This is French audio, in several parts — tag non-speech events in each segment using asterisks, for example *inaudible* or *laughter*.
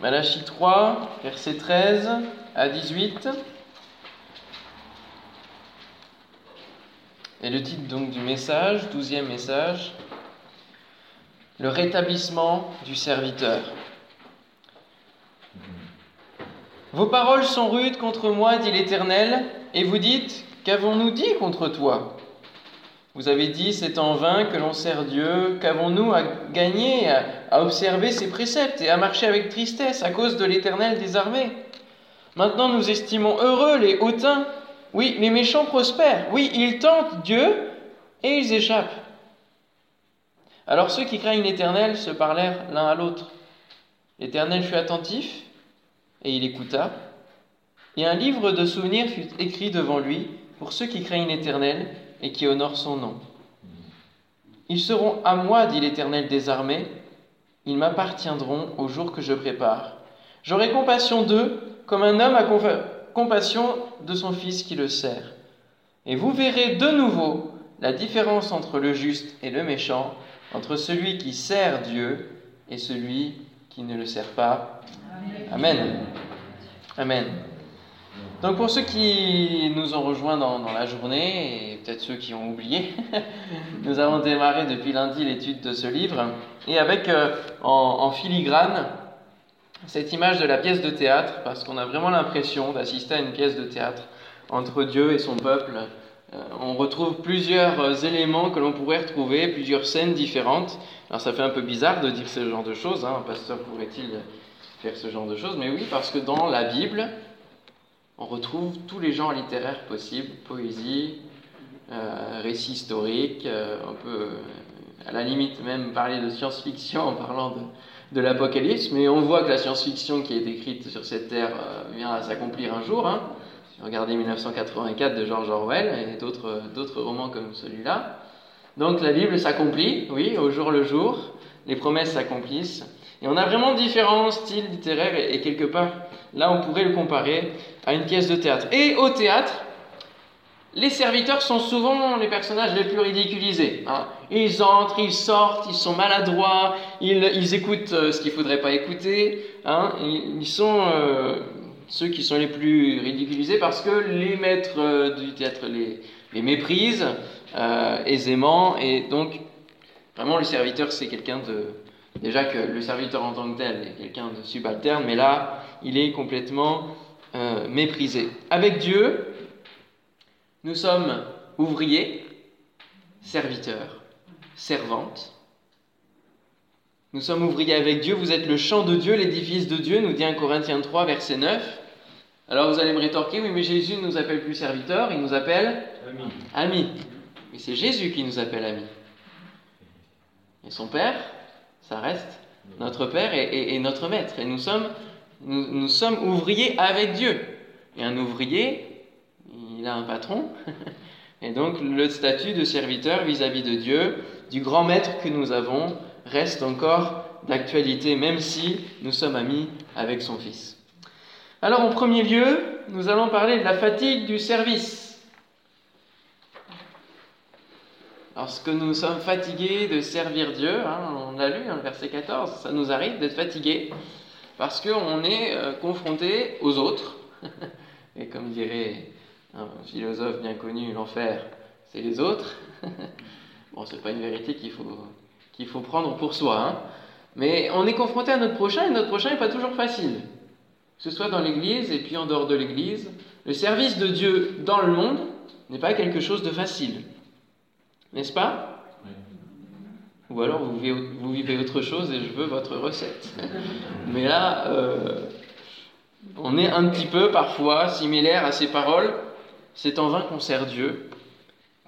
Malachie 3, versets 13 à 18. Et le titre donc du message, douzième message, le rétablissement du serviteur. Vos paroles sont rudes contre moi, dit l'Éternel, et vous dites, qu'avons-nous dit contre toi? Vous avez dit, c'est en vain que l'on sert Dieu, qu'avons-nous à gagner à, observer ses préceptes et à marcher avec tristesse à cause de l'Éternel des armées? Maintenant nous estimons heureux les hautains, oui, les méchants prospèrent, oui, ils tentent Dieu et ils échappent. Alors ceux qui craignent l'Éternel se parlèrent l'un à l'autre. L'Éternel fut attentif et il écouta. Et un livre de souvenirs fut écrit devant lui pour ceux qui craignent l'Éternel et qui honorent son nom. Ils seront à moi, dit l'Éternel des armées, ils m'appartiendront au jour que je prépare. J'aurai compassion d'eux comme un homme a compassion de son fils qui le sert. Et vous verrez de nouveau la différence entre le juste et le méchant, entre celui qui sert Dieu et celui qui ne le sert pas. Amen. Amen. Donc pour ceux qui nous ont rejoints dans, la journée, et peut-être ceux qui ont oublié, *laughs* nous avons démarré depuis lundi l'étude de ce livre, et avec euh, en, filigrane cette image de la pièce de théâtre, parce qu'on a vraiment l'impression d'assister à une pièce de théâtre entre Dieu et son peuple. Euh, on retrouve plusieurs euh, éléments que l'on pourrait retrouver, plusieurs scènes différentes. Alors ça fait un peu bizarre de dire ce genre de choses, hein. un pasteur pourrait-il faire ce genre de choses, mais oui, parce que dans la Bible, on retrouve tous les genres littéraires possibles, poésie, euh, récit historique, euh, on peut à la limite même parler de science-fiction en parlant de, l'Apocalypse, mais on voit que la science-fiction qui est écrite sur cette terre euh, vient à s'accomplir un jour. Hein. Regardez 1984 de George Orwell et d'autres romans comme celui-là. Donc la Bible s'accomplit, oui, au jour le jour, les promesses s'accomplissent. Et on a vraiment différents styles littéraires et, quelque part, là, on pourrait le comparer à une pièce de théâtre. Et au théâtre, les serviteurs sont souvent les personnages les plus ridiculisés. Hein. Ils entrent, ils sortent, ils sont maladroits, ils, écoutent euh, ce qu'il ne faudrait pas écouter. Hein. Ils, sont euh, ceux qui sont les plus ridiculisés parce que les maîtres euh, du théâtre les, les méprisent aisément. Et donc, vraiment, le serviteur, c'est quelqu'un de, Déjà que le serviteur en tant que tel est quelqu'un de subalterne, mais là, il est complètement euh, méprisé. Avec Dieu, nous sommes ouvriers, serviteurs, servantes. Nous sommes ouvriers avec Dieu, vous êtes le champ de Dieu, l'édifice de Dieu, nous dit 1 Corinthiens 3, verset 9. Alors vous allez me rétorquer, oui, mais Jésus ne nous appelle plus serviteurs, il nous appelle amis. amis. Mais c'est Jésus qui nous appelle amis. Et son Père? Ça reste notre Père et, notre Maître. Et nous sommes, nous, sommes ouvriers avec Dieu. Et un ouvrier, il a un patron. *laughs* Et donc le statut de serviteur vis-à-vis de Dieu, du grand Maître que nous avons, reste encore d'actualité, même si nous sommes amis avec son Fils. Alors en premier lieu, nous allons parler de la fatigue du service. Lorsque nous sommes fatigués de servir Dieu, hein, on l'a lu dans le verset 14, ça nous arrive d'être fatigués parce qu'on est euh, confronté aux autres. *laughs* Et comme dirait un philosophe bien connu, l'enfer, c'est les autres. *laughs* bon, c'est pas une vérité qu'il faut, qu'il faut prendre pour soi. Hein. Mais on est confronté à notre prochain et notre prochain n'est pas toujours facile. Que ce soit dans l'Église et puis en dehors de l'Église, le service de Dieu dans le monde n'est pas quelque chose de facile. N'est-ce pas? Ou alors vous vivez, autre chose et je veux votre recette. *laughs* Mais là, euh, on est un petit peu parfois similaire à ces paroles. C'est en vain qu'on sert Dieu.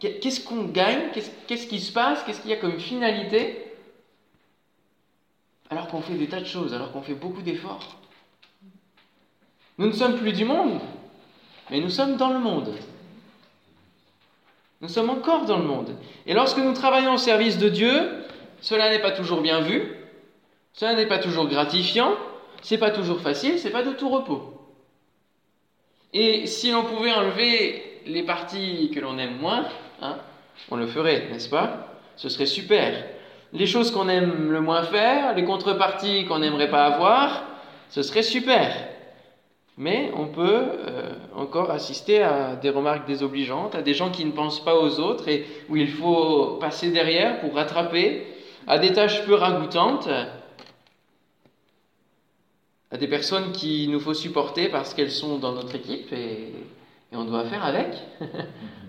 Qu'est-ce qu'on gagne? Qu'est-ce qui se passe? Qu'est-ce qu'il y a comme finalité? Alors qu'on fait des tas de choses, alors qu'on fait beaucoup d'efforts. Nous ne sommes plus du monde, mais nous sommes dans le monde. Nous sommes encore dans le monde. Et lorsque nous travaillons au service de Dieu, cela n'est pas toujours bien vu, cela n'est pas toujours gratifiant, c'est pas toujours facile, c'est pas de tout repos. Et si l'on pouvait enlever les parties que l'on aime moins, hein, on le ferait, n'est-ce pas? Ce serait super. Les choses qu'on aime le moins faire, les contreparties qu'on n'aimerait pas avoir, Ce serait super. Mais on peut euh, encore assister à des remarques désobligeantes, à des gens qui ne pensent pas aux autres et où il faut passer derrière pour rattraper, à des tâches peu ragoûtantes, à des personnes qu'il nous faut supporter parce qu'elles sont dans notre équipe et, on doit faire avec, *laughs*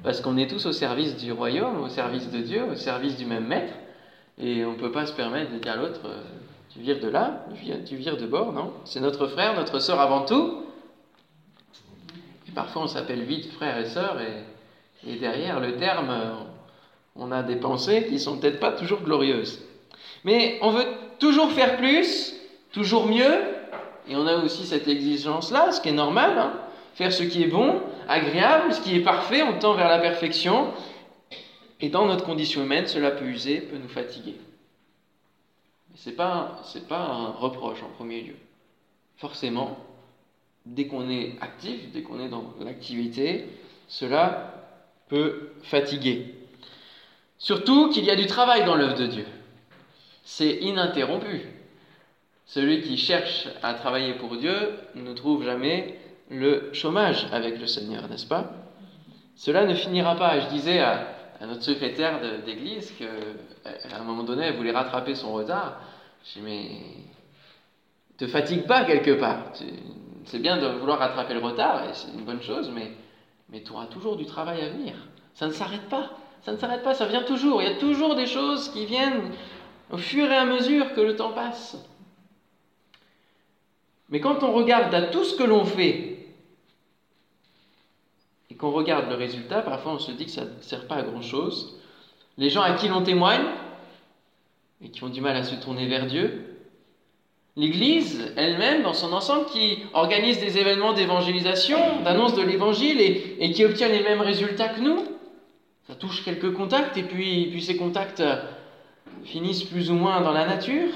parce qu'on est tous au service du royaume, au service de Dieu, au service du même maître, et on ne peut pas se permettre de dire à l'autre, euh, tu vires de là, tu vires de bord, non? C'est notre frère, notre sœur avant tout. Parfois on s'appelle vite frère et sœur, et, derrière le terme, on a des pensées qui sont peut-être pas toujours glorieuses. Mais on veut toujours faire plus, toujours mieux, et on a aussi cette exigence-là, ce qui est normal, hein. faire ce qui est bon, agréable, ce qui est parfait, on tend vers la perfection. Et dans notre condition humaine, cela peut user, peut nous fatiguer. Ce n'est pas un reproche en premier lieu. Forcément, dès qu'on est actif, dès qu'on est dans l'activité, cela peut fatiguer. Surtout qu'il y a du travail dans l'œuvre de Dieu. C'est ininterrompu. Celui qui cherche à travailler pour Dieu ne trouve jamais le chômage avec le Seigneur, n'est-ce pas? Cela ne finira pas. Je disais à, notre secrétaire d'église qu'à un moment donné, elle voulait rattraper son retard. Je dis, mais te fatigue pas quelque part. C'est bien de vouloir rattraper le retard, et c'est une bonne chose, mais, tu auras toujours du travail à venir. Ça ne s'arrête pas. Ça ne s'arrête pas, ça vient toujours. Il y a toujours des choses qui viennent au fur et à mesure que le temps passe. Mais quand on regarde à tout ce que l'on fait et qu'on regarde le résultat, parfois on se dit que ça ne sert pas à grand-chose. Les gens à qui l'on témoigne et qui ont du mal à se tourner vers Dieu, L'Église elle-même, dans son ensemble, qui organise des événements d'évangélisation, d'annonce de l'Évangile et, qui obtient les mêmes résultats que nous, ça touche quelques contacts et puis, puis ces contacts finissent plus ou moins dans la nature.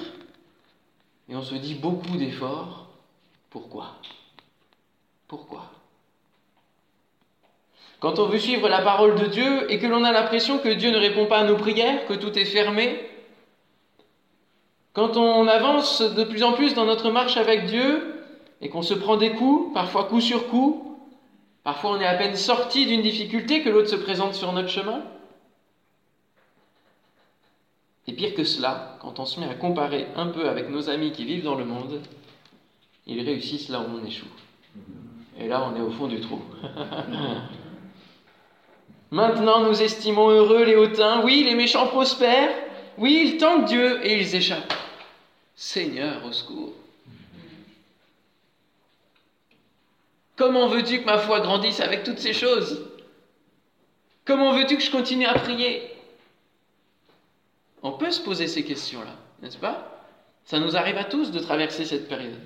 Et on se dit beaucoup d'efforts, pourquoi? Pourquoi? Quand on veut suivre la parole de Dieu et que l'on a l'impression que Dieu ne répond pas à nos prières, que tout est fermé, quand on avance de plus en plus dans notre marche avec Dieu et qu'on se prend des coups, parfois coup sur coup, parfois on est à peine sorti d'une difficulté que l'autre se présente sur notre chemin, et pire que cela, quand on se met à comparer un peu avec nos amis qui vivent dans le monde, ils réussissent là où on échoue. Et là, on est au fond du trou. *laughs* Maintenant, nous estimons heureux les hautains. Oui, les méchants prospèrent. Oui, ils tentent Dieu et ils échappent. Seigneur, au secours. Comment veux-tu que ma foi grandisse avec toutes ces choses? Comment veux-tu que je continue à prier? On peut se poser ces questions-là, n'est-ce pas? Ça nous arrive à tous de traverser cette période.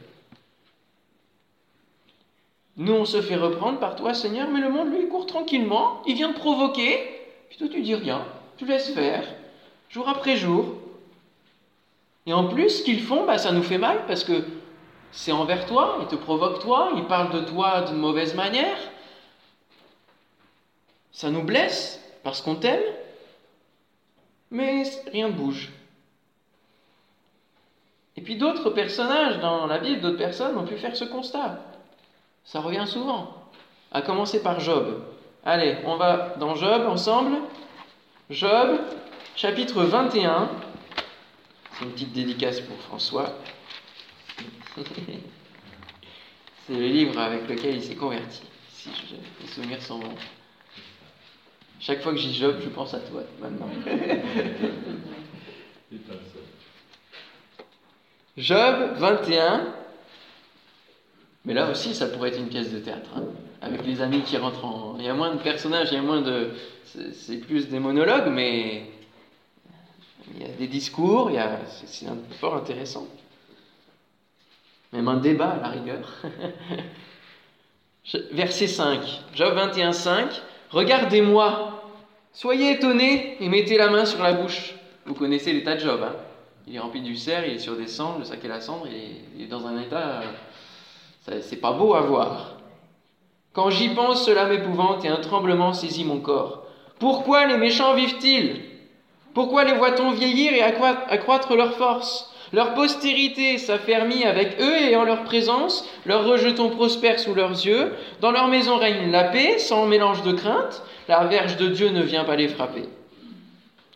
Nous, on se fait reprendre par toi, Seigneur, mais le monde, lui, court tranquillement, il vient te provoquer, puis toi, tu dis rien, tu laisses faire, jour après jour. Et en plus, ce qu'ils font, bah, ça nous fait mal, parce que c'est envers toi, ils te provoquent toi, ils parlent de toi d'une mauvaise manière. Ça nous blesse, parce qu'on t'aime, mais rien ne bouge. Et puis d'autres personnages dans la Bible, d'autres personnes ont pu faire ce constat. Ça revient souvent. À commencer par Job. Allez, on va dans Job ensemble. Job, chapitre 21. Une petite dédicace pour François. *laughs* C'est le livre avec lequel il s'est converti, si je, les souvenirs sont bons. Chaque fois que j'y Job, je pense à toi maintenant. *laughs* Job 21, mais là aussi, ça pourrait être une pièce de théâtre, hein, avec les amis qui rentrent en... Il y a moins de personnages, il y a moins de... C'est plus des monologues, mais il y a des discours, il y a... c'est fort intéressant. Même un débat à la rigueur. *laughs* Verset 5, Job 21, 5. Regardez-moi, soyez étonnés et mettez la main sur la bouche. Vous connaissez l'état de Job. Hein il est rempli du cerf, il est sur des cendres, le sac et la cendre, il est dans un état c'est pas beau à voir. Quand j'y pense, cela m'épouvante et un tremblement saisit mon corps. Pourquoi les méchants vivent-ils? Pourquoi les voit-on vieillir et accroître leur force? Leur postérité s'affermit avec eux et en leur présence, leurs rejetons prospèrent sous leurs yeux. Dans leur maison règne la paix, sans mélange de crainte. La verge de Dieu ne vient pas les frapper.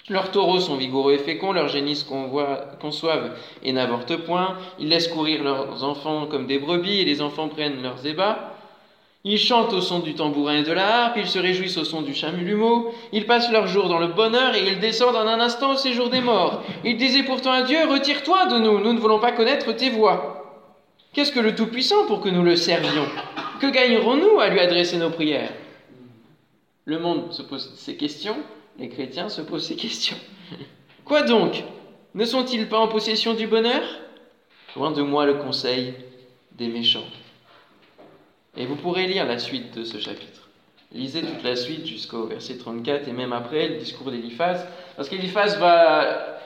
Leurs taureaux sont vigoureux et féconds, leurs génisses conçoivent et n'avortent point. Ils laissent courir leurs enfants comme des brebis et les enfants prennent leurs ébats. Ils chantent au son du tambourin et de la harpe, ils se réjouissent au son du chamulumeau, ils passent leurs jours dans le bonheur et ils descendent en un instant au séjour des morts. Ils disaient pourtant à Dieu, retire-toi de nous, nous ne voulons pas connaître tes voix. Qu'est-ce que le Tout-Puissant pour que nous le servions? Que gagnerons-nous à lui adresser nos prières? Le monde se pose ces questions, les chrétiens se posent ces questions. *laughs* Quoi donc? Ne sont-ils pas en possession du bonheur? Loin de moi le conseil des méchants. Et vous pourrez lire la suite de ce chapitre. Lisez toute la suite jusqu'au verset 34 et même après le discours d'Eliphaz, parce qu'Eliphaz va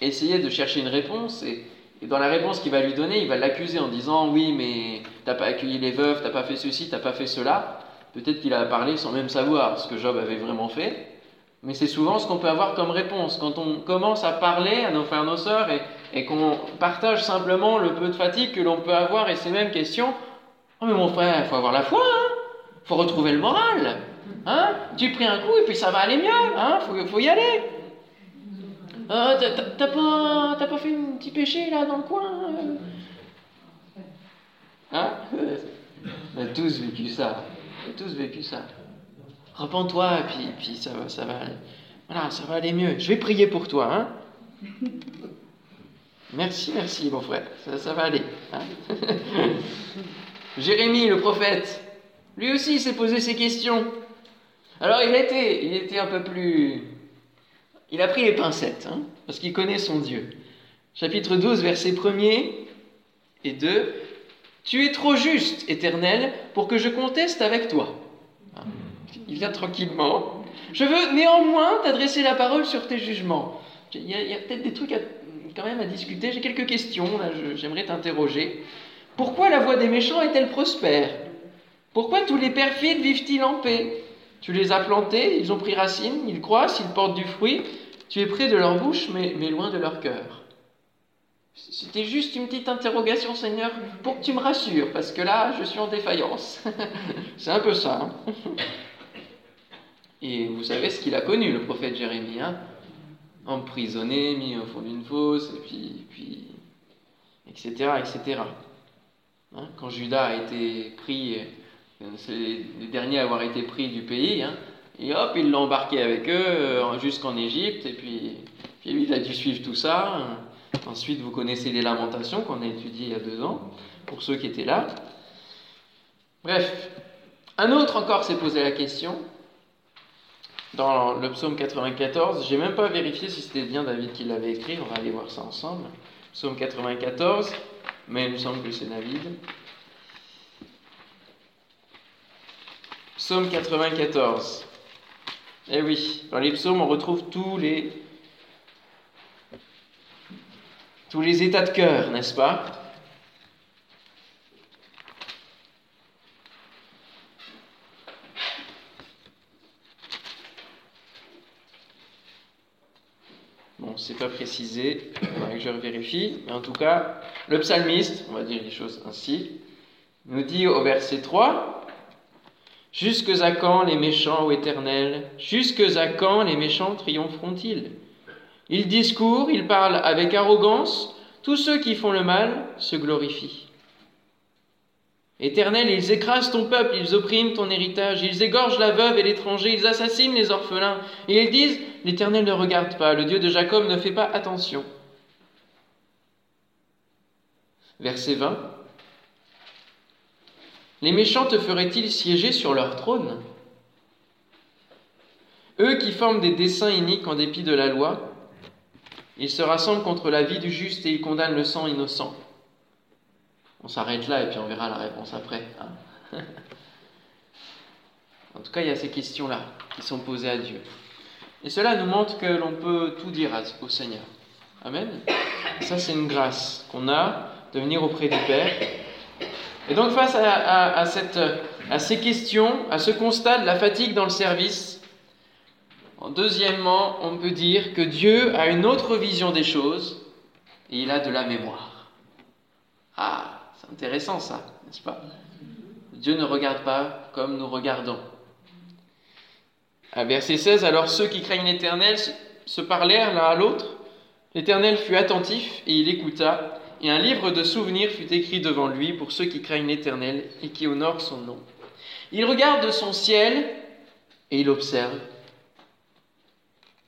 essayer de chercher une réponse et, dans la réponse qu'il va lui donner, il va l'accuser en disant oui mais t'as pas accueilli les veuves, t'as pas fait ceci, t'as pas fait cela. Peut-être qu'il a parlé sans même savoir ce que Job avait vraiment fait, mais c'est souvent ce qu'on peut avoir comme réponse quand on commence à parler à nos frères, nos sœurs et, et qu'on partage simplement le peu de fatigue que l'on peut avoir et ces mêmes questions. Oh mais mon frère, il faut avoir la foi, hein faut retrouver le moral. Hein tu pries un coup et puis ça va aller mieux, hein faut, y aller. Euh, t'as pas, pas fait un petit péché là dans le coin euh? Hein? On a tous vécu ça. On a tous vécu ça. Repends-toi et puis, ça, va, ça, va, voilà, ça va aller mieux. Je vais prier pour toi. Hein merci, merci mon frère. Ça, ça va aller. Hein *laughs* Jérémie, le prophète, lui aussi s'est posé ces questions. Alors il était, il était un peu plus... Il a pris les pincettes, hein, parce qu'il connaît son Dieu. Chapitre 12, versets 1er et 2. Tu es trop juste, Éternel, pour que je conteste avec toi. Il vient tranquillement. Je veux néanmoins t'adresser la parole sur tes jugements. Il y a, peut-être des trucs quand même à discuter. J'ai quelques questions, là, j'aimerais t'interroger. Pourquoi la voix des méchants est-elle prospère? Pourquoi tous les perfides vivent-ils en paix? Tu les as plantés, ils ont pris racine, ils croissent, ils portent du fruit. Tu es près de leur bouche, mais, mais loin de leur cœur. C'était juste une petite interrogation, Seigneur, pour que tu me rassures, parce que là, je suis en défaillance. *laughs* C'est un peu ça. Hein. Et vous savez ce qu'il a connu, le prophète Jérémie. Hein Emprisonné, mis au fond d'une fosse, et puis, puis etc., etc. Hein, quand Judas a été pris, euh, c'est les derniers à avoir été pris du pays, hein, et hop, il l'a embarqué avec eux euh, jusqu'en Égypte, et puis, puis il a dû suivre tout ça. Ensuite, vous connaissez les lamentations qu'on a étudiées il y a deux ans, pour ceux qui étaient là. Bref, un autre encore s'est posé la question. Dans le psaume 94, j'ai même pas vérifié si c'était bien David qui l'avait écrit, on va aller voir ça ensemble. Psaume 94, mais il me semble que c'est David. Psaume 94. Eh oui, dans les psaumes, on retrouve tous les, tous les états de cœur, n'est-ce pas? Bon, c'est pas précisé, il que je vérifie, mais en tout cas, le psalmiste, on va dire les choses ainsi, nous dit au verset 3 Jusque à quand les méchants, ô éternel Jusque à quand les méchants triompheront-ils? Ils discourent, ils parlent avec arrogance, tous ceux qui font le mal se glorifient. Éternel, ils écrasent ton peuple, ils oppriment ton héritage, ils égorgent la veuve et l'étranger, ils assassinent les orphelins, et ils disent, l'Éternel ne regarde pas, le Dieu de Jacob ne fait pas attention. Verset 20. Les méchants te feraient-ils siéger sur leur trône? Eux qui forment des desseins iniques en dépit de la loi, ils se rassemblent contre la vie du juste et ils condamnent le sang innocent. On s'arrête là et puis on verra la réponse après. Hein. *laughs* en tout cas, il y a ces questions-là qui sont posées à Dieu. Et cela nous montre que l'on peut tout dire au Seigneur. Amen. ça, c'est une grâce qu'on a de venir auprès du Père. Et donc face à, à ces questions, à ce constat de la fatigue dans le service, deuxièmement, on peut dire que Dieu a une autre vision des choses et il a de la mémoire. Ah, intéressant ça, n'est-ce pas? Dieu ne regarde pas comme nous regardons. À verset 16, alors ceux qui craignent l'Éternel se parlèrent l'un à l'autre. L'Éternel fut attentif et il écouta, et un livre de souvenirs fut écrit devant lui pour ceux qui craignent l'Éternel et qui honorent son nom. Il regarde de son ciel et il observe.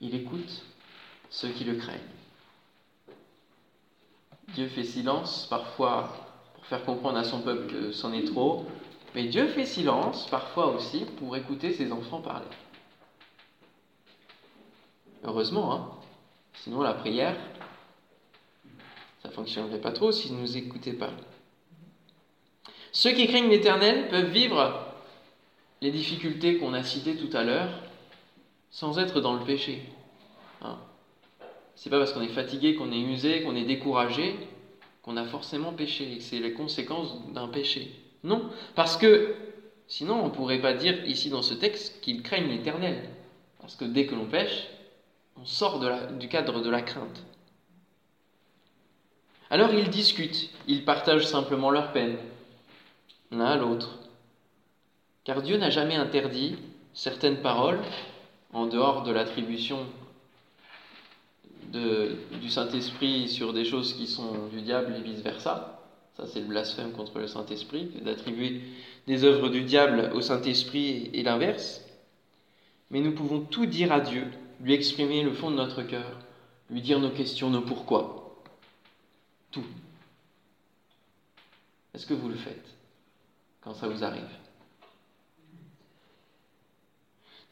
Il écoute ceux qui le craignent. Dieu fait silence parfois faire comprendre à son peuple que c'en est trop, mais Dieu fait silence parfois aussi pour écouter ses enfants parler. Heureusement, hein sinon la prière, ça ne fonctionnerait pas trop s'ils ne nous écoutaient pas. Ceux qui craignent l'Éternel peuvent vivre les difficultés qu'on a citées tout à l'heure sans être dans le péché. Hein c'est pas parce qu'on est fatigué, qu'on est usé, qu'on est découragé qu'on a forcément péché et que c'est les conséquences d'un péché. Non, parce que sinon on ne pourrait pas dire ici dans ce texte qu'ils craignent l'Éternel. Parce que dès que l'on pêche, on sort du cadre de la crainte. Alors ils discutent, ils partagent simplement leur peine, l'un à l'autre. Car Dieu n'a jamais interdit certaines paroles en dehors de l'attribution du Saint-Esprit sur des choses qui sont du diable et vice-versa. Ça, c'est le blasphème contre le Saint-Esprit, d'attribuer des œuvres du diable au Saint-Esprit et l'inverse. Mais nous pouvons tout dire à Dieu, lui exprimer le fond de notre cœur, lui dire nos questions, nos pourquoi. Tout. Est-ce que vous le faites quand ça vous arrive?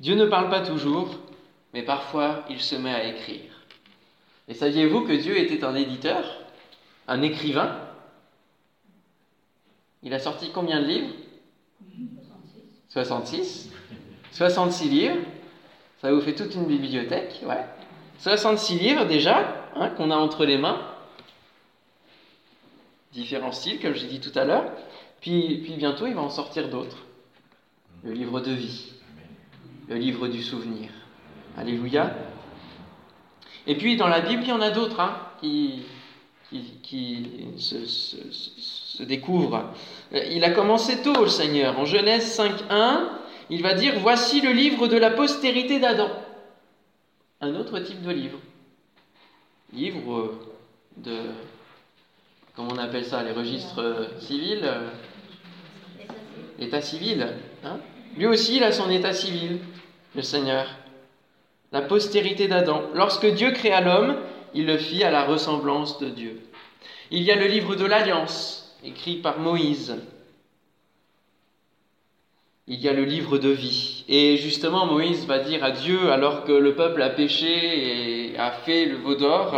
Dieu ne parle pas toujours, mais parfois il se met à écrire. Et saviez-vous que Dieu était un éditeur, un écrivain? Il a sorti combien de livres? 66. 66 livres. Ça vous fait toute une bibliothèque, ouais. 66 livres déjà, hein, qu'on a entre les mains. Différents styles, comme j'ai dit tout à l'heure. Puis, puis bientôt, il va en sortir d'autres. Le livre de vie, le livre du souvenir. Alléluia. Et puis dans la Bible, il y en a d'autres hein, qui, qui, se, découvrent. Il a commencé tôt, le Seigneur. En Genèse 5.1, il va dire, voici le livre de la postérité d'Adam. Un autre type de livre. Livre de... Comment on appelle ça Les registres civils État civil. Hein Lui aussi, il a son état civil, le Seigneur la postérité d'Adam. Lorsque Dieu créa l'homme, il le fit à la ressemblance de Dieu. Il y a le livre de l'Alliance, écrit par Moïse. Il y a le livre de vie. Et justement, Moïse va dire à Dieu, alors que le peuple a péché et a fait le veau d'or,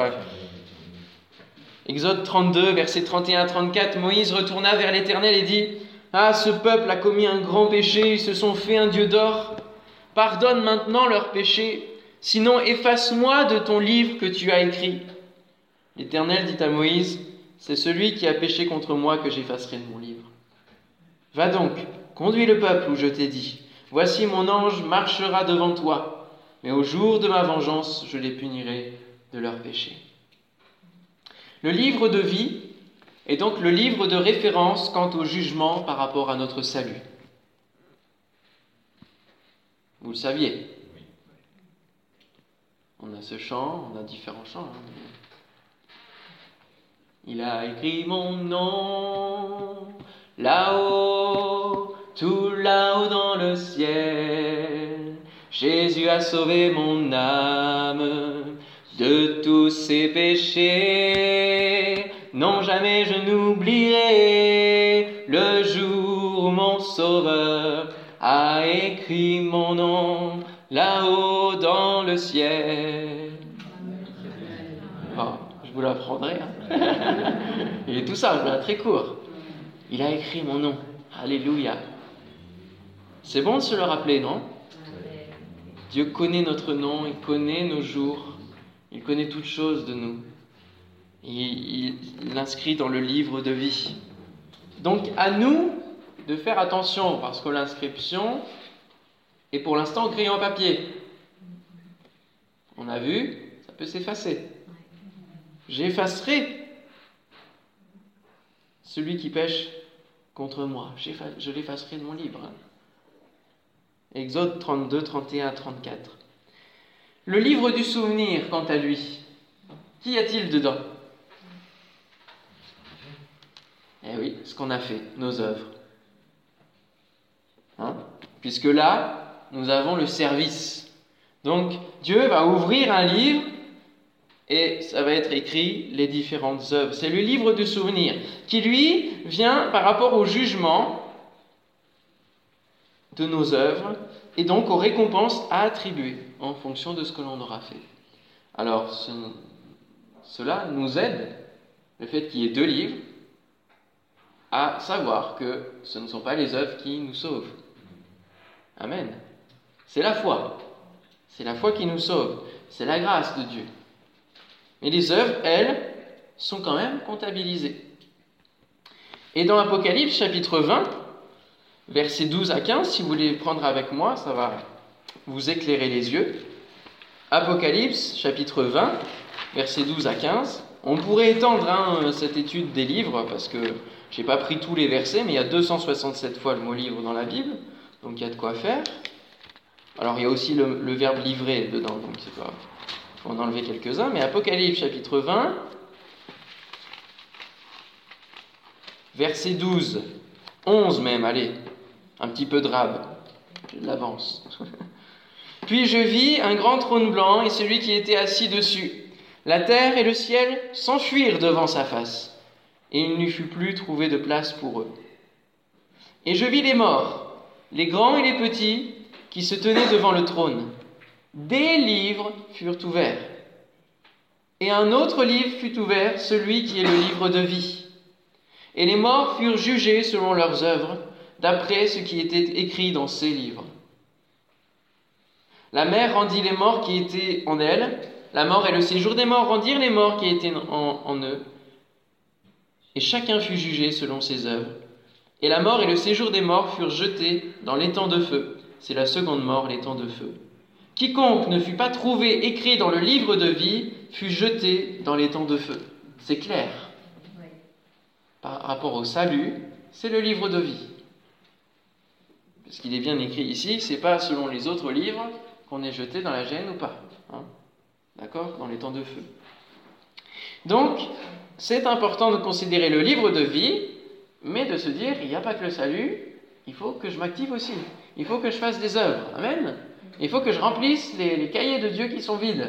Exode 32, versets 31 à 34, Moïse retourna vers l'Éternel et dit, Ah, ce peuple a commis un grand péché, ils se sont fait un Dieu d'or. Pardonne maintenant leurs péchés Sinon, efface-moi de ton livre que tu as écrit. L'Éternel dit à Moïse, C'est celui qui a péché contre moi que j'effacerai de mon livre. Va donc, conduis le peuple où je t'ai dit. Voici mon ange marchera devant toi, mais au jour de ma vengeance, je les punirai de leurs péchés. Le livre de vie est donc le livre de référence quant au jugement par rapport à notre salut. Vous le saviez, on a ce chant, on a différents chants. Hein. Il a écrit mon nom là-haut, tout là-haut dans le ciel. Jésus a sauvé mon âme de tous ses péchés. Non, jamais je n'oublierai le jour où mon Sauveur a écrit mon nom là-haut dans le ciel. Oh, je vous l'apprendrai. Hein. *laughs* Il est tout ça, je très court. Il a écrit mon nom. Alléluia. C'est bon de se le rappeler, non? Dieu connaît notre nom, il connaît nos jours, il connaît toutes choses de nous. Il l'inscrit dans le livre de vie. Donc à nous de faire attention, parce que l'inscription, et pour l'instant, crayon papier. On a vu, ça peut s'effacer. J'effacerai celui qui pêche contre moi, je l'effacerai de mon livre. Hein. Exode 32, 31, 34. Le livre du souvenir, quant à lui, qu'y a-t-il dedans? Eh oui, ce qu'on a fait, nos œuvres. Hein? Puisque là, nous avons le service. Donc, Dieu va ouvrir un livre et ça va être écrit les différentes œuvres. C'est le livre du souvenir qui, lui, vient par rapport au jugement de nos œuvres et donc aux récompenses à attribuer en fonction de ce que l'on aura fait. Alors, cela nous aide, le fait qu'il y ait deux livres, à savoir que ce ne sont pas les œuvres qui nous sauvent. Amen. C'est la foi. C'est la foi qui nous sauve. C'est la grâce de Dieu. Mais les œuvres, elles, sont quand même comptabilisées. Et dans Apocalypse chapitre 20, versets 12 à 15, si vous voulez prendre avec moi, ça va vous éclairer les yeux. Apocalypse chapitre 20, versets 12 à 15. On pourrait étendre hein, cette étude des livres, parce que je n'ai pas pris tous les versets, mais il y a 267 fois le mot livre dans la Bible, donc il y a de quoi faire. Alors il y a aussi le, verbe livrer dedans, donc c'est pas faut en enlever quelques-uns, mais Apocalypse chapitre 20, verset 12, 11 même, allez, un petit peu de rab, je l'avance. *laughs* Puis je vis un grand trône blanc et celui qui était assis dessus. La terre et le ciel s'enfuirent devant sa face, et il n'y fut plus trouvé de place pour eux. Et je vis les morts, les grands et les petits, qui se tenaient devant le trône des livres furent ouverts. Et un autre livre fut ouvert, celui qui est le livre de vie. Et les morts furent jugés selon leurs œuvres, d'après ce qui était écrit dans ces livres. La mer rendit les morts qui étaient en elle, la mort et le séjour des morts rendirent les morts qui étaient en, en eux, et chacun fut jugé selon ses œuvres. Et la mort et le séjour des morts furent jetés dans l'étang de feu. C'est la seconde mort, l'étang de feu. Quiconque ne fut pas trouvé écrit dans le livre de vie fut jeté dans les temps de feu. C'est clair. Par rapport au salut, c'est le livre de vie. Parce qu'il est bien écrit ici, c'est pas selon les autres livres qu'on est jeté dans la gêne ou pas. Hein. D'accord? Dans les temps de feu. Donc, c'est important de considérer le livre de vie, mais de se dire, il n'y a pas que le salut, il faut que je m'active aussi. Il faut que je fasse des œuvres. Amen il faut que je remplisse les, cahiers de Dieu qui sont vides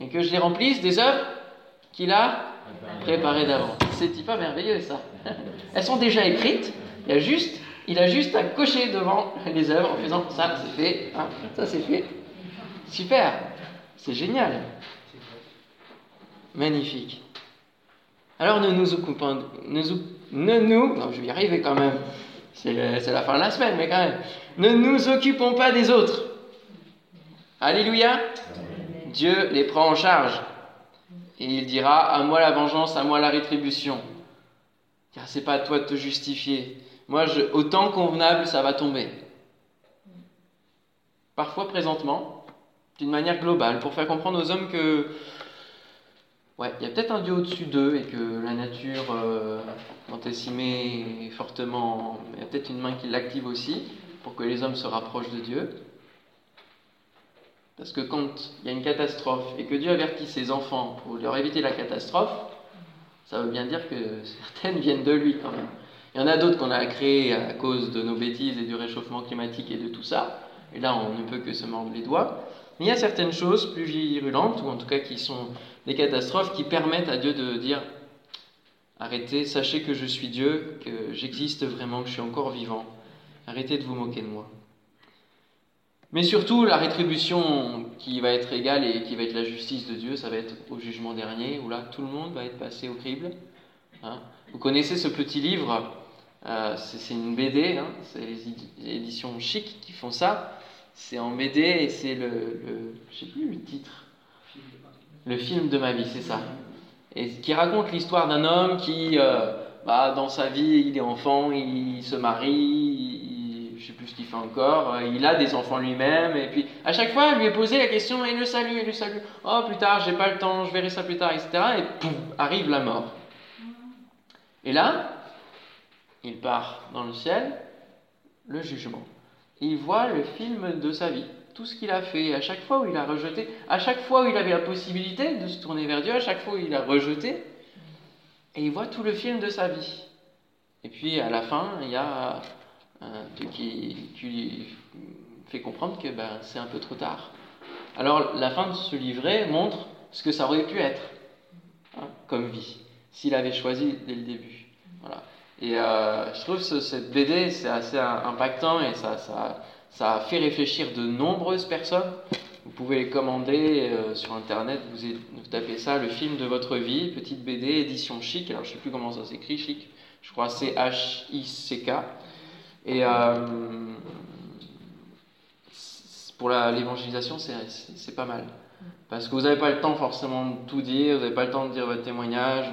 et que je les remplisse des œuvres qu'il a préparées d'avant. C'est pas merveilleux ça. *laughs* Elles sont déjà écrites, il, a juste, il a juste à cocher devant les œuvres en faisant ça c'est fait, hein, ça c'est fait. Super, c'est génial. Magnifique. Alors ne nous occupons, ne, ne nous, non je vais y arriver quand même, c'est la fin de la semaine, mais quand même, ne nous occupons pas des autres Alléluia. Dieu les prend en charge. Et il dira À moi la vengeance, à moi la rétribution. Car c'est pas à toi de te justifier. Moi, je, au temps convenable, ça va tomber. Parfois, présentement, d'une manière globale, pour faire comprendre aux hommes que, ouais, il y a peut-être un Dieu au-dessus d'eux et que la nature, euh, quand elle s'y met fortement, il y a peut-être une main qui l'active aussi pour que les hommes se rapprochent de Dieu. Parce que quand il y a une catastrophe et que Dieu avertit ses enfants pour leur éviter la catastrophe, ça veut bien dire que *laughs* certaines viennent de lui quand même. Il y en a d'autres qu'on a créées à cause de nos bêtises et du réchauffement climatique et de tout ça. Et là, on ne peut que se mordre les doigts. Mais il y a certaines choses plus virulentes, ou en tout cas qui sont des catastrophes, qui permettent à Dieu de dire Arrêtez, sachez que je suis Dieu, que j'existe vraiment, que je suis encore vivant. Arrêtez de vous moquer de moi. Mais surtout, la rétribution qui va être égale et qui va être la justice de Dieu, ça va être au jugement dernier, où là, tout le monde va être passé au crible. Hein. Vous connaissez ce petit livre, euh, c'est une BD, hein, c'est les éditions chic qui font ça. C'est en BD et c'est le, je sais plus le titre, le film de ma vie, c'est ça. Et qui raconte l'histoire d'un homme qui, euh, bah, dans sa vie, il est enfant, il se marie, je sais plus ce qu'il fait encore, euh, il a des enfants lui-même, et puis à chaque fois, il lui est posé la question, et le salut, et le salut, oh plus tard, j'ai pas le temps, je verrai ça plus tard, etc. Et pouf, arrive la mort. Et là, il part dans le ciel, le jugement. Il voit le film de sa vie, tout ce qu'il a fait, à chaque fois où il a rejeté, à chaque fois où il avait la possibilité de se tourner vers Dieu, à chaque fois où il a rejeté, et il voit tout le film de sa vie. Et puis à la fin, il y a un truc qui, lui fait comprendre que ben, c'est un peu trop tard. Alors la fin de ce livret montre ce que ça aurait pu être hein, comme vie, s'il avait choisi dès le début. Voilà. Et euh, je trouve que cette BD, c'est assez impactant et ça, ça, ça, a fait réfléchir de nombreuses personnes. Vous pouvez les commander euh, sur Internet, vous, vous, tapez ça, le film de votre vie, petite BD, édition chic. Alors je ne sais plus comment ça s'écrit, chic. Je crois c'est H-I-C-K. Et euh, pour l'évangélisation, c'est pas mal. Parce que vous n'avez pas le temps forcément de tout dire, vous n'avez pas le temps de dire votre témoignage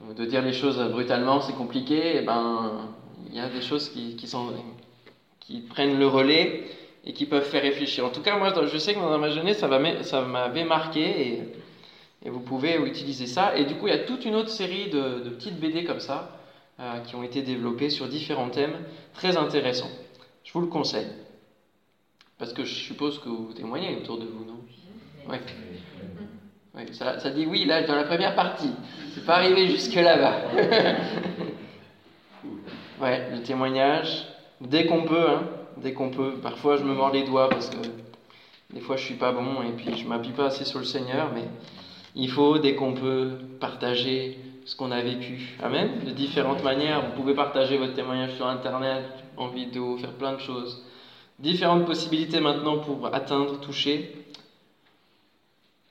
ou de, dire les choses brutalement, c'est compliqué. Et ben, il y a des choses qui, prennent le relais et qui peuvent faire réfléchir. En tout cas, moi, je sais que dans ma jeunesse, ça m'avait marqué et, vous pouvez utiliser ça. Et du coup, il y a toute une autre série de petites BD comme ça euh, qui ont été développées sur différents thèmes très intéressants. Je vous le conseille. Parce que je suppose que vous témoignez autour de vous, non? Oui. oui ça, ça, dit oui, là, dans la première partie. C'est pas arrivé jusque là-bas. *laughs* ouais, le témoignage, dès qu'on peut, hein, dès qu'on peut. Parfois, je me mords les doigts parce que des fois, je suis pas bon et puis je m'appuie pas assez sur le Seigneur, mais il faut, dès qu'on peut, partager ce qu'on a vécu. Amen. De différentes manières. Vous pouvez partager votre témoignage sur Internet, en vidéo, faire plein de choses. Différentes possibilités maintenant pour atteindre, toucher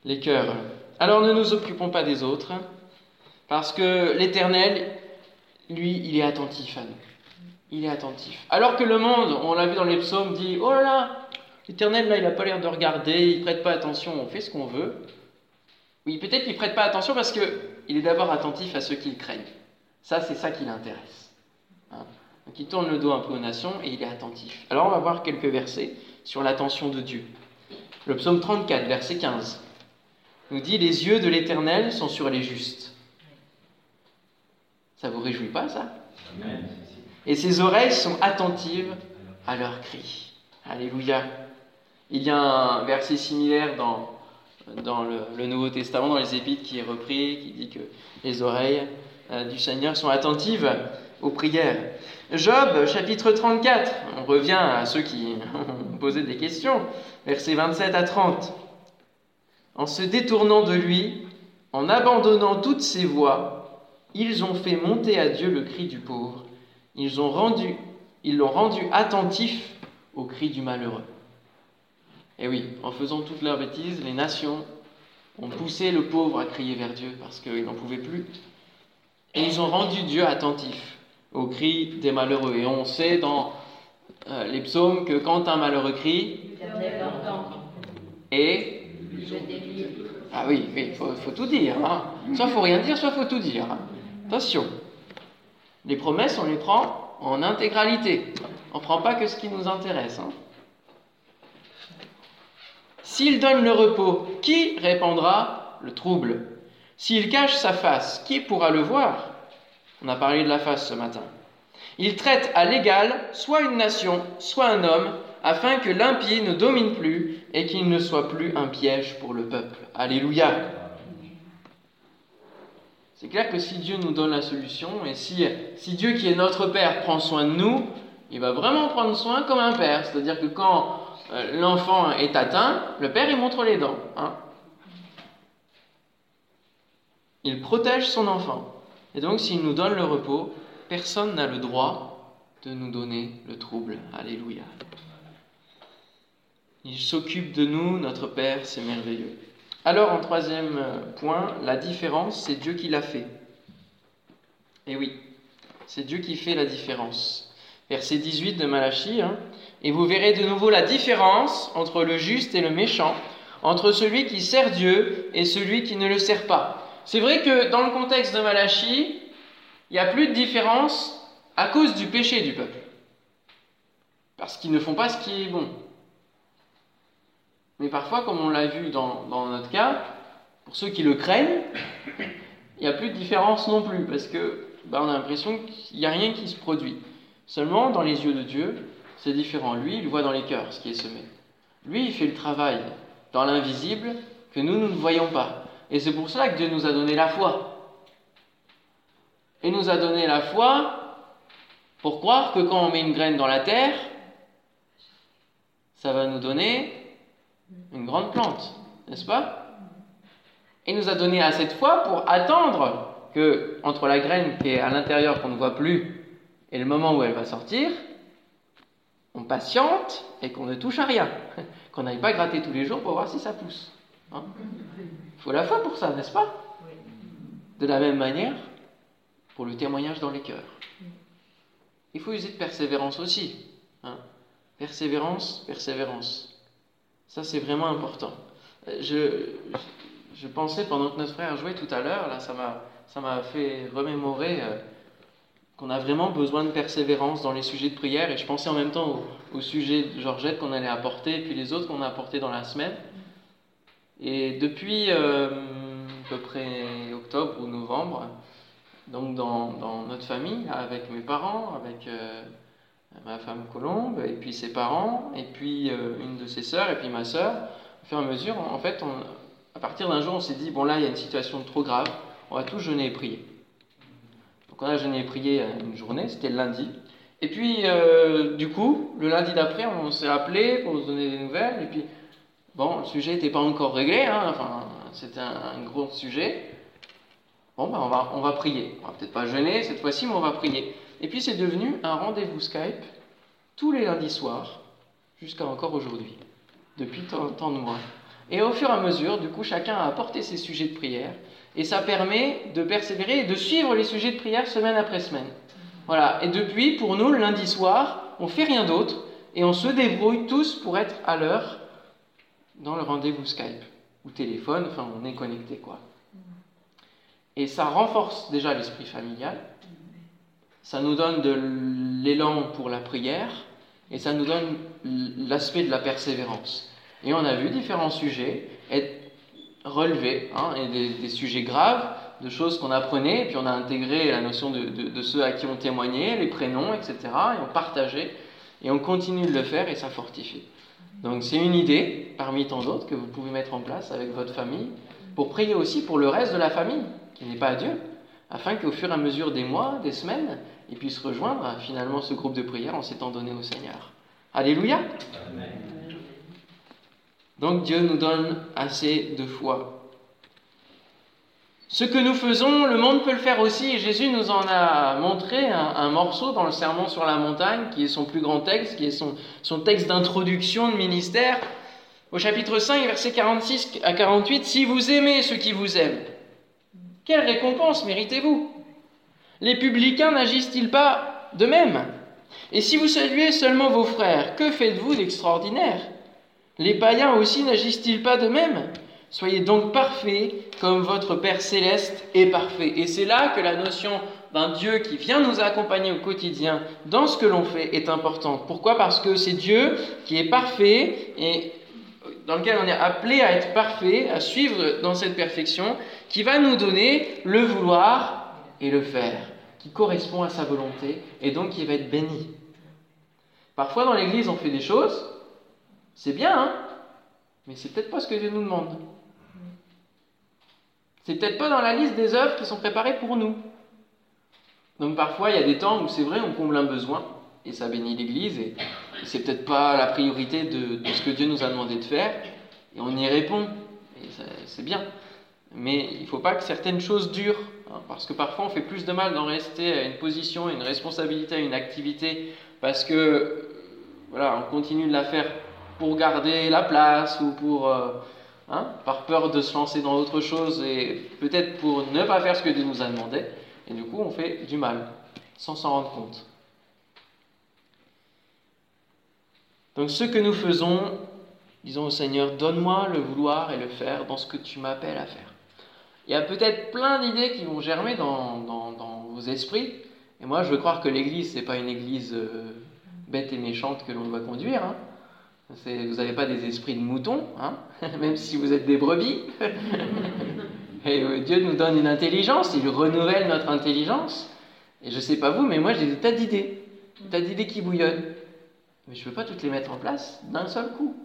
les cœurs. Alors ne nous occupons pas des autres, parce que l'Éternel, lui, il est attentif à nous. Il est attentif. Alors que le monde, on l'a vu dans les psaumes, dit Oh là là, l'Éternel, là, il n'a pas l'air de regarder, il prête pas attention, on fait ce qu'on veut. Oui, peut-être qu'il prête pas attention parce qu'il est d'abord attentif à ceux qu'il craignent. Ça, c'est ça qui l'intéresse. Hein. Donc il tourne le dos un peu aux nations et il est attentif. Alors on va voir quelques versets sur l'attention de Dieu. Le psaume 34, verset 15, nous dit Les yeux de l'Éternel sont sur les justes. Ça vous réjouit pas, ça? Et ses oreilles sont attentives à leurs cris. Alléluia. Il y a un verset similaire dans dans le, Nouveau Testament, dans les Épîtres, qui est repris, qui dit que les oreilles euh, du Seigneur sont attentives aux prières. Job, chapitre 34, on revient à ceux qui ont posé des questions, versets 27 à 30. En se détournant de lui, en abandonnant toutes ses voies, ils ont fait monter à Dieu le cri du pauvre. Ils ont ils l'ont rendu attentif au cri du malheureux. Et oui, en faisant toutes leurs bêtises, les nations ont poussé le pauvre à crier vers Dieu parce qu'il n'en pouvait plus. Et ils ont rendu Dieu attentif au cri des malheureux. Et on sait dans euh, les psaumes que quand un malheureux crie, et ah oui, il faut, tout dire. Hein. Soit faut rien dire, soit faut tout dire. Hein. Attention. Les promesses, on les prend en intégralité. On ne prend pas que ce qui nous intéresse. Hein. S'il donne le repos, qui répandra le trouble? S'il cache sa face, qui pourra le voir? On a parlé de la face ce matin. Il traite à l'égal soit une nation, soit un homme, afin que l'impie ne domine plus et qu'il ne soit plus un piège pour le peuple. Alléluia. C'est clair que si Dieu nous donne la solution et si, si Dieu qui est notre Père prend soin de nous, il va vraiment prendre soin comme un Père. C'est-à-dire que quand euh, l'enfant est atteint, le père il montre les dents. Hein. Il protège son enfant. Et donc s'il nous donne le repos, personne n'a le droit de nous donner le trouble. Alléluia. Il s'occupe de nous, notre Père, c'est merveilleux. Alors en troisième point, la différence, c'est Dieu qui l'a fait. Et oui, c'est Dieu qui fait la différence. Verset 18 de Malachie, hein, et vous verrez de nouveau la différence entre le juste et le méchant, entre celui qui sert Dieu et celui qui ne le sert pas. C'est vrai que dans le contexte de Malachie, il n'y a plus de différence à cause du péché du peuple. Parce qu'ils ne font pas ce qui est bon. Mais parfois, comme on l'a vu dans, notre cas, pour ceux qui le craignent, il n'y a plus de différence non plus. Parce que ben, on a l'impression qu'il n'y a rien qui se produit. Seulement, dans les yeux de Dieu, c'est différent. Lui, il voit dans les cœurs ce qui est semé. Lui, il fait le travail dans l'invisible que nous, nous ne voyons pas. Et c'est pour cela que Dieu nous a donné la foi. Et nous a donné la foi pour croire que quand on met une graine dans la terre, ça va nous donner une grande plante, n'est-ce pas? Et nous a donné à cette foi pour attendre que, entre la graine qui est à l'intérieur qu'on ne voit plus et le moment où elle va sortir, on patiente et qu'on ne touche à rien, *laughs* qu'on n'aille pas gratter tous les jours pour voir si ça pousse. Il hein. faut la foi pour ça, n'est-ce pas? De la même manière, pour le témoignage dans les cœurs. Il faut user de persévérance aussi. Hein. Persévérance, persévérance. Ça, c'est vraiment important. Euh, je, je, pensais pendant que notre frère jouait tout à l'heure, là, ça m'a, ça m'a fait remémorer euh, qu'on a vraiment besoin de persévérance dans les sujets de prière. Et je pensais en même temps au, sujet de Georgette qu'on allait apporter, et puis les autres qu'on a apportés dans la semaine. Et depuis euh, à peu près octobre ou novembre, donc dans, notre famille, avec mes parents, avec ma femme Colombe, et puis ses parents, et puis euh, une de ses sœurs, et puis ma sœur. Au fur et à mesure, en fait, à partir d'un jour, on s'est dit, bon là, il y a une situation trop grave, on va tous jeûner et prier. Donc on a jeûné et prié une journée, c'était le lundi. Et puis, euh, du coup, le lundi d'après, on s'est appelé pour nous donner des nouvelles, et puis, bon, le sujet n'était pas encore réglé, hein, enfin, c'était un, gros sujet. Bon, ben on va, on va prier. On va peut-être pas jeûner cette fois-ci, mais on va prier. Et puis c'est devenu un rendez-vous Skype tous les lundis soirs, jusqu'à encore aujourd'hui, depuis tant, de mois. Et au fur et à mesure, du coup, chacun a apporté ses sujets de prière, et ça permet de persévérer et de suivre les sujets de prière semaine après semaine. Voilà, et depuis, pour nous, le lundi soir, on fait rien d'autre, et on se débrouille tous pour être à l'heure dans le rendez-vous Skype, ou téléphone, enfin on est connecté quoi. Et ça renforce déjà l'esprit familial, ça nous donne de l'élan pour la prière et ça nous donne l'aspect de la persévérance. Et on a vu différents sujets relevés, hein, et des, sujets graves, de choses qu'on apprenait, puis on a intégré la notion de, ceux à qui on témoignait, les prénoms, etc., et on partageait, et on continue de le faire, et ça fortifie. Donc c'est une idée, parmi tant d'autres, que vous pouvez mettre en place avec votre famille, pour prier aussi pour le reste de la famille, qui n'est pas Dieu, afin qu'au fur et à mesure des mois, des semaines, ils puissent rejoindre finalement ce groupe de prière en s'étant donné au Seigneur. Alléluia. Donc Dieu nous donne assez de foi. Ce que nous faisons, le monde peut le faire aussi, Jésus nous en a montré un, morceau dans le Sermon sur la montagne, qui est son plus grand texte, qui est son, son texte d'introduction de ministère. Au chapitre 5, versets 46 à 48, Si vous aimez ceux qui vous aiment, quelle récompense méritez-vous? Les publicains n'agissent-ils pas de même? Et si vous saluez seulement vos frères, que faites-vous d'extraordinaire? Les païens aussi n'agissent-ils pas de même? Soyez donc parfaits comme votre Père céleste est parfait. Et c'est là que la notion d'un Dieu qui vient nous accompagner au quotidien dans ce que l'on fait est importante. Pourquoi? Parce que c'est Dieu qui est parfait et dans lequel on est appelé à être parfait, à suivre dans cette perfection, qui va nous donner le vouloir et le faire, qui correspond à sa volonté et donc qui va être béni. Parfois dans l'Église on fait des choses, c'est bien, hein mais c'est peut-être pas ce que Dieu nous demande. C'est peut-être pas dans la liste des œuvres qui sont préparées pour nous. Donc parfois il y a des temps où c'est vrai on comble un besoin et ça bénit l'Église et, c'est peut-être pas la priorité de, ce que Dieu nous a demandé de faire et on y répond et c'est bien. Mais il ne faut pas que certaines choses durent Hein, parce que parfois on fait plus de mal d'en rester à une position, à une responsabilité, à une activité, parce que voilà, on continue de la faire pour garder la place ou pour, euh, hein, par peur de se lancer dans autre chose et peut-être pour ne pas faire ce que Dieu nous a demandé. Et du coup, on fait du mal sans s'en rendre compte. Donc ce que nous faisons, disons au Seigneur, donne-moi le vouloir et le faire dans ce que tu m'appelles à faire. Il y a peut-être plein d'idées qui vont germer dans, vos esprits. Et moi, je veux croire que l'Église, n'est pas une Église euh, bête et méchante que l'on doit conduire. Hein. Vous n'avez pas des esprits de moutons, hein, *laughs* même si vous êtes des brebis. *laughs* euh, Dieu nous donne une intelligence, il renouvelle notre intelligence. Et je sais pas vous, mais moi j'ai des tas d'idées, des tas d'idées qui bouillonnent. Mais je ne peux pas toutes les mettre en place d'un seul coup.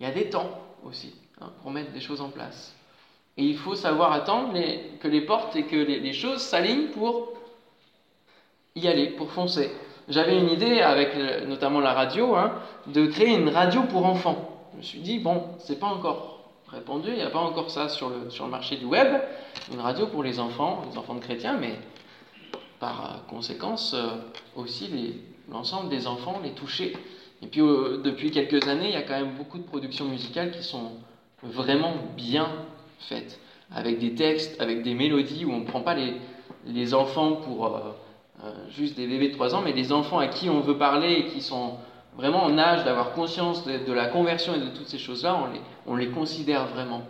Il y a des temps aussi hein, pour mettre des choses en place. Et il faut savoir attendre que les portes et que les, choses s'alignent pour y aller, pour foncer. J'avais une idée, avec notamment la radio, hein, de créer une radio pour enfants. Je me suis dit, bon, c'est pas encore répandu, il n'y a pas encore ça sur le, sur le marché du web. Une radio pour les enfants, les enfants de chrétiens, mais par conséquence euh, aussi l'ensemble des enfants, les toucher. Et puis euh, depuis quelques années, il y a quand même beaucoup de productions musicales qui sont vraiment bien faites, avec des textes, avec des mélodies où on ne prend pas les, les enfants pour euh, juste des bébés de 3 ans, mais des enfants à qui on veut parler et qui sont vraiment en âge d'avoir conscience de, la conversion et de toutes ces choses-là, on les, on les considère vraiment.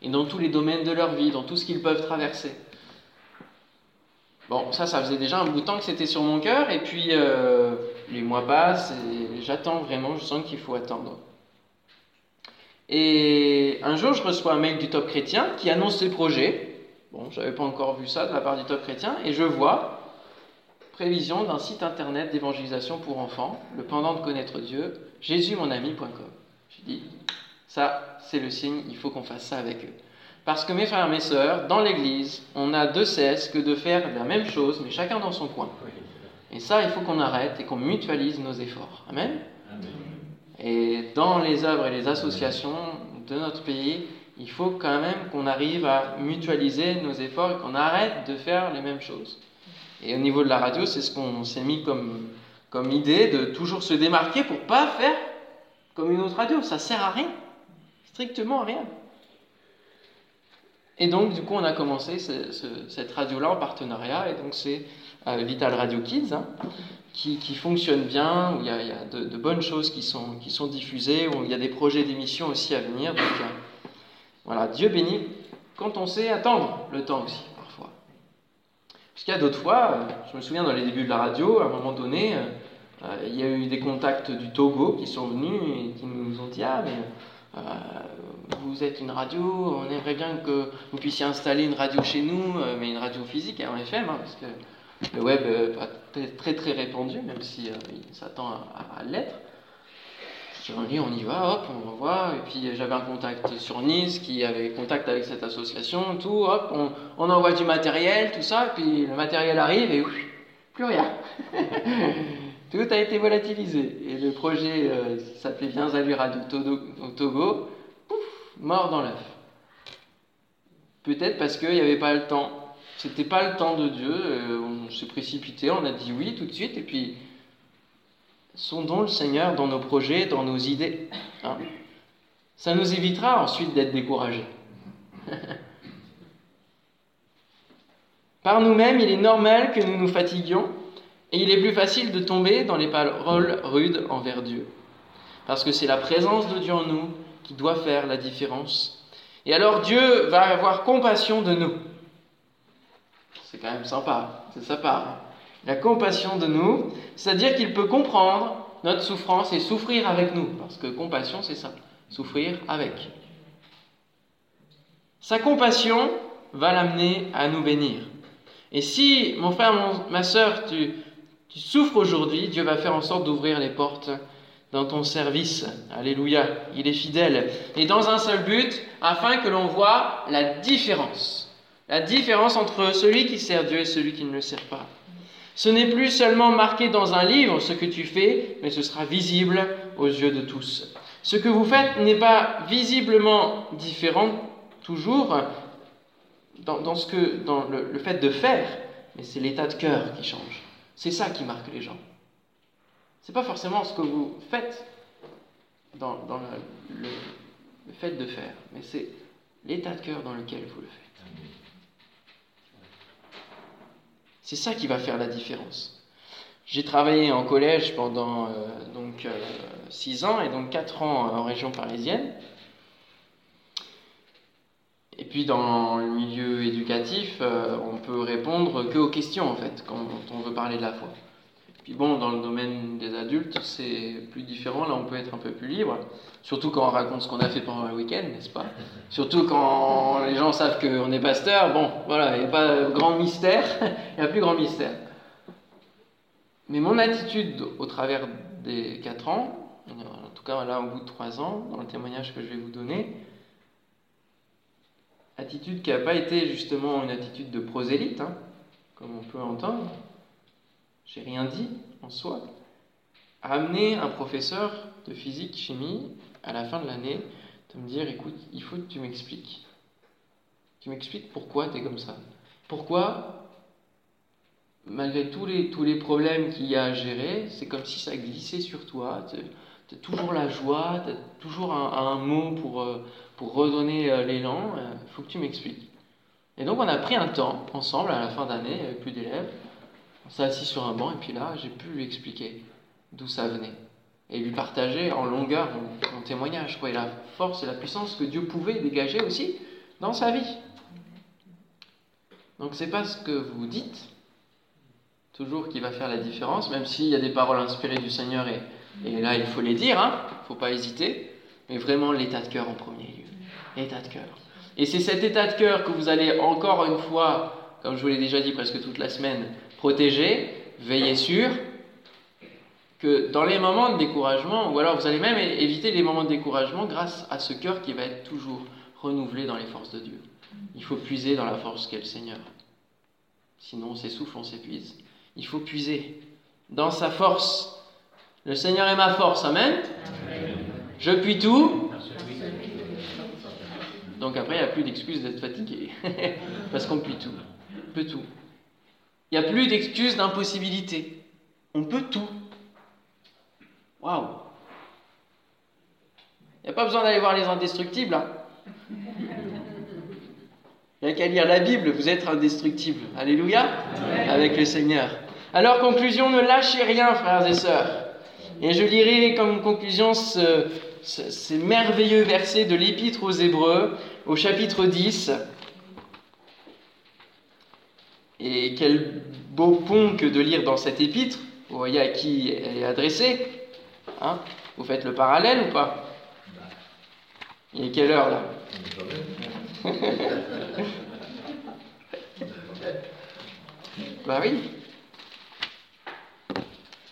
Et dans tous les domaines de leur vie, dans tout ce qu'ils peuvent traverser. Bon, ça, ça faisait déjà un bout de temps que c'était sur mon cœur, et puis euh, les mois passent, et j'attends vraiment, je sens qu'il faut attendre. Et un jour, je reçois un mail du Top Chrétien qui annonce ses projets. Bon, je n'avais pas encore vu ça de la part du Top Chrétien, et je vois prévision d'un site internet d'évangélisation pour enfants, le pendant de connaître Dieu, jésusmonami.com. J'ai dit, ça, c'est le signe, il faut qu'on fasse ça avec eux. Parce que mes frères et mes sœurs, dans l'Église, on a de cesse que de faire la même chose, mais chacun dans son coin. Et ça, il faut qu'on arrête et qu'on mutualise nos efforts. Amen. Et dans les œuvres et les associations de notre pays, il faut quand même qu'on arrive à mutualiser nos efforts et qu'on arrête de faire les mêmes choses. Et au niveau de la radio, c'est ce qu'on s'est mis comme, comme idée de toujours se démarquer pour pas faire comme une autre radio. Ça sert à rien. Strictement à rien. Et donc, du coup, on a commencé cette radio-là en partenariat, et donc c'est euh, Vital Radio Kids, hein, qui, fonctionne bien, où il y a, de, bonnes choses qui sont, qui sont diffusées, où il y a des projets d'émissions aussi à venir. Donc, euh, voilà, Dieu bénit quand on sait attendre le temps aussi. Parce qu'il y a d'autres fois, euh, je me souviens dans les débuts de la radio, à un moment donné, il y a eu des contacts du Togo qui sont venus et qui nous ont dit Ah, mais euh, vous êtes une radio, on aimerait bien que vous puissiez installer une radio chez nous, euh, mais une radio physique en FM, hein, parce que le web n'est pas très très répandu, même si euh, il s'attend à, l'être. Je dit, on y va, hop, on envoie. Et puis j'avais un contact sur Nice qui avait contact avec cette association, tout, hop, on, envoie du matériel, tout ça, et puis le matériel arrive et plus rien. *laughs* Tout a été volatilisé. Et le projet euh, s'appelait Viens à Radio au Togo, mort dans l'œuf. Peut-être parce qu'il n'y avait pas le temps. C'était pas le temps de Dieu. Euh, on s'est précipité, on a dit oui tout de suite. Et puis, sondons le Seigneur dans nos projets, dans nos idées. Hein. Ça nous évitera ensuite d'être découragés. Par nous-mêmes, il est normal que nous nous fatiguions et il est plus facile de tomber dans les paroles rudes envers Dieu. Parce que c'est la présence de Dieu en nous qui doit faire la différence. Et alors Dieu va avoir compassion de nous. C'est quand même sympa, c'est sa part. La compassion de nous, c'est-à-dire qu'il peut comprendre notre souffrance et souffrir avec nous. Parce que compassion, c'est ça, souffrir avec. Sa compassion va l'amener à nous bénir. Et si, mon frère, ma soeur, tu, souffres aujourd'hui, Dieu va faire en sorte d'ouvrir les portes dans ton service. Alléluia, il est fidèle. Et dans un seul but, afin que l'on voit la différence. La différence entre celui qui sert Dieu et celui qui ne le sert pas. Ce n'est plus seulement marqué dans un livre ce que tu fais, mais ce sera visible aux yeux de tous. Ce que vous faites n'est pas visiblement différent toujours dans, ce que, le fait de faire, mais c'est l'état de cœur qui change. C'est ça qui marque les gens. C'est pas forcément ce que vous faites dans, le, fait de faire, mais c'est l'état de cœur dans lequel vous le faites. C'est ça qui va faire la différence. J'ai travaillé en collège pendant euh, donc 6 euh, ans et donc 4 ans en région parisienne. Et puis dans le milieu éducatif, euh, on peut répondre que aux questions en fait, quand on veut parler de la foi. Puis bon, dans le domaine des adultes, c'est plus différent, là on peut être un peu plus libre, surtout quand on raconte ce qu'on a fait pendant le week-end, n'est-ce pas? *laughs* Surtout quand les gens savent qu'on est pasteur, bon, voilà, il n'y a pas grand mystère, *laughs* il n'y a plus grand mystère. Mais mon attitude au travers des quatre ans, en tout cas là au bout de trois ans, dans le témoignage que je vais vous donner, attitude qui n'a pas été justement une attitude de prosélyte, hein, comme on peut entendre, j'ai rien dit en soi, a amené un professeur de physique chimie à la fin de l'année de me dire écoute, il faut que tu m'expliques. Tu m'expliques pourquoi tu es comme ça. Pourquoi, malgré tous les, tous les problèmes qu'il y a à gérer, c'est comme si ça glissait sur toi. Tu as toujours la joie, tu as toujours un, mot pour, euh, pour redonner euh, l'élan. Il euh, faut que tu m'expliques. Et donc on a pris un temps ensemble à la fin d'année, plus d'élèves. S'est assis sur un banc et puis là, j'ai pu lui expliquer d'où ça venait et lui partager en longueur mon, témoignage, quoi, et la force et la puissance que Dieu pouvait dégager aussi dans sa vie. Donc c'est pas ce que vous dites, toujours qui va faire la différence, même s'il y a des paroles inspirées du Seigneur, et, et là il faut les dire, il hein, faut pas hésiter, mais vraiment l'état de cœur en premier lieu. L'état de cœur. Et c'est cet état de cœur que vous allez encore une fois, comme je vous l'ai déjà dit presque toute la semaine, protéger, veiller sur, que dans les moments de découragement, ou alors vous allez même éviter les moments de découragement grâce à ce cœur qui va être toujours renouvelé dans les forces de Dieu. Il faut puiser dans la force qu'est le Seigneur. Sinon on s'essouffle, on s'épuise. Il faut puiser dans sa force. Le Seigneur est ma force, Amen. Je puis tout. Donc après, il n'y a plus d'excuses d'être fatigué. *laughs* Parce qu'on peut tout. On peut tout. Il n'y a plus d'excuses d'impossibilité. On peut tout. Waouh Il n'y a pas besoin d'aller voir les indestructibles. Hein. Il n'y a qu'à lire la Bible, vous êtes indestructible. Alléluia Avec le Seigneur. Alors, conclusion, ne lâchez rien, frères et sœurs. Et je lirai comme conclusion ces merveilleux versets de l'Épître aux Hébreux, au chapitre 10. Et quel beau pont que de lire dans cette épître. Vous voyez à qui elle est adressée. Hein? Vous faites le parallèle ou pas? Il est quelle heure là? *laughs* Bah oui.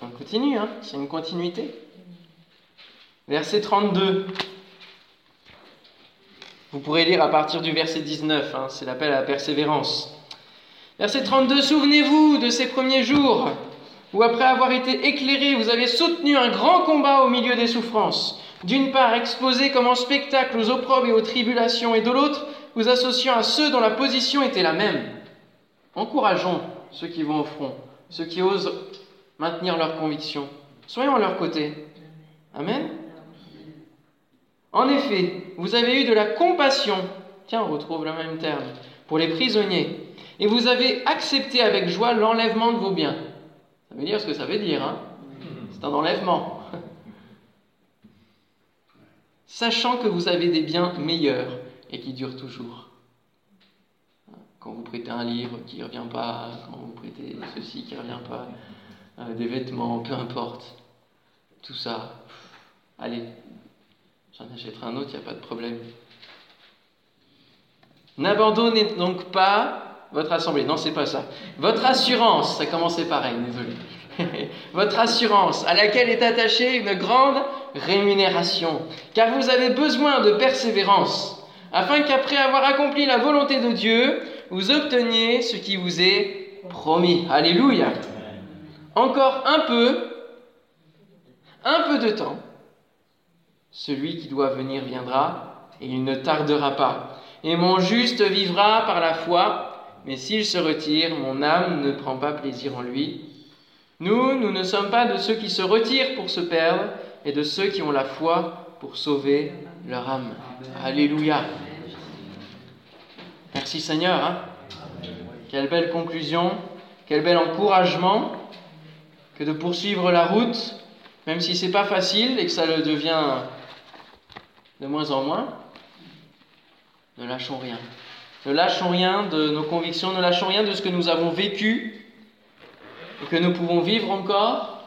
On continue, hein c'est une continuité. Verset 32. Vous pourrez lire à partir du verset 19, hein, c'est l'appel à la persévérance. Verset 32, souvenez-vous de ces premiers jours où après avoir été éclairé, vous avez soutenu un grand combat au milieu des souffrances, d'une part exposé comme en spectacle aux opprobes et aux tribulations, et de l'autre vous associant à ceux dont la position était la même. Encourageons ceux qui vont au front, ceux qui osent maintenir leurs convictions. Soyons à leur côté. Amen. En effet, vous avez eu de la compassion, tiens, on retrouve le même terme, pour les prisonniers, et vous avez accepté avec joie l'enlèvement de vos biens. Ça veut dire ce que ça veut dire, hein C'est un enlèvement. *laughs* Sachant que vous avez des biens meilleurs et qui durent toujours. Quand vous prêtez un livre qui ne revient pas, quand vous prêtez ceci qui ne revient pas, euh, des vêtements, peu importe. Tout ça, allez, j'en achèterai un autre, il n'y a pas de problème. N'abandonnez donc pas votre assemblée. Non, c'est pas ça. Votre assurance, ça commençait pareil, désolé. *laughs* votre assurance à laquelle est attachée une grande rémunération. Car vous avez besoin de persévérance, afin qu'après avoir accompli la volonté de Dieu, vous obteniez ce qui vous est promis. Alléluia. Encore un peu, un peu de temps. Celui qui doit venir viendra, et il ne tardera pas. Et mon juste vivra par la foi mais s'il se retire, mon âme ne prend pas plaisir en lui. Nous, nous ne sommes pas de ceux qui se retirent pour se perdre, et de ceux qui ont la foi pour sauver leur âme. Alléluia. Merci Seigneur. Hein. quelle belle conclusion, quel bel encouragement que de poursuivre la route, même si c'est pas facile et que ça le devient de moins en moins. Ne lâchons rien. Ne lâchons rien de nos convictions, ne lâchons rien de ce que nous avons vécu et que nous pouvons vivre encore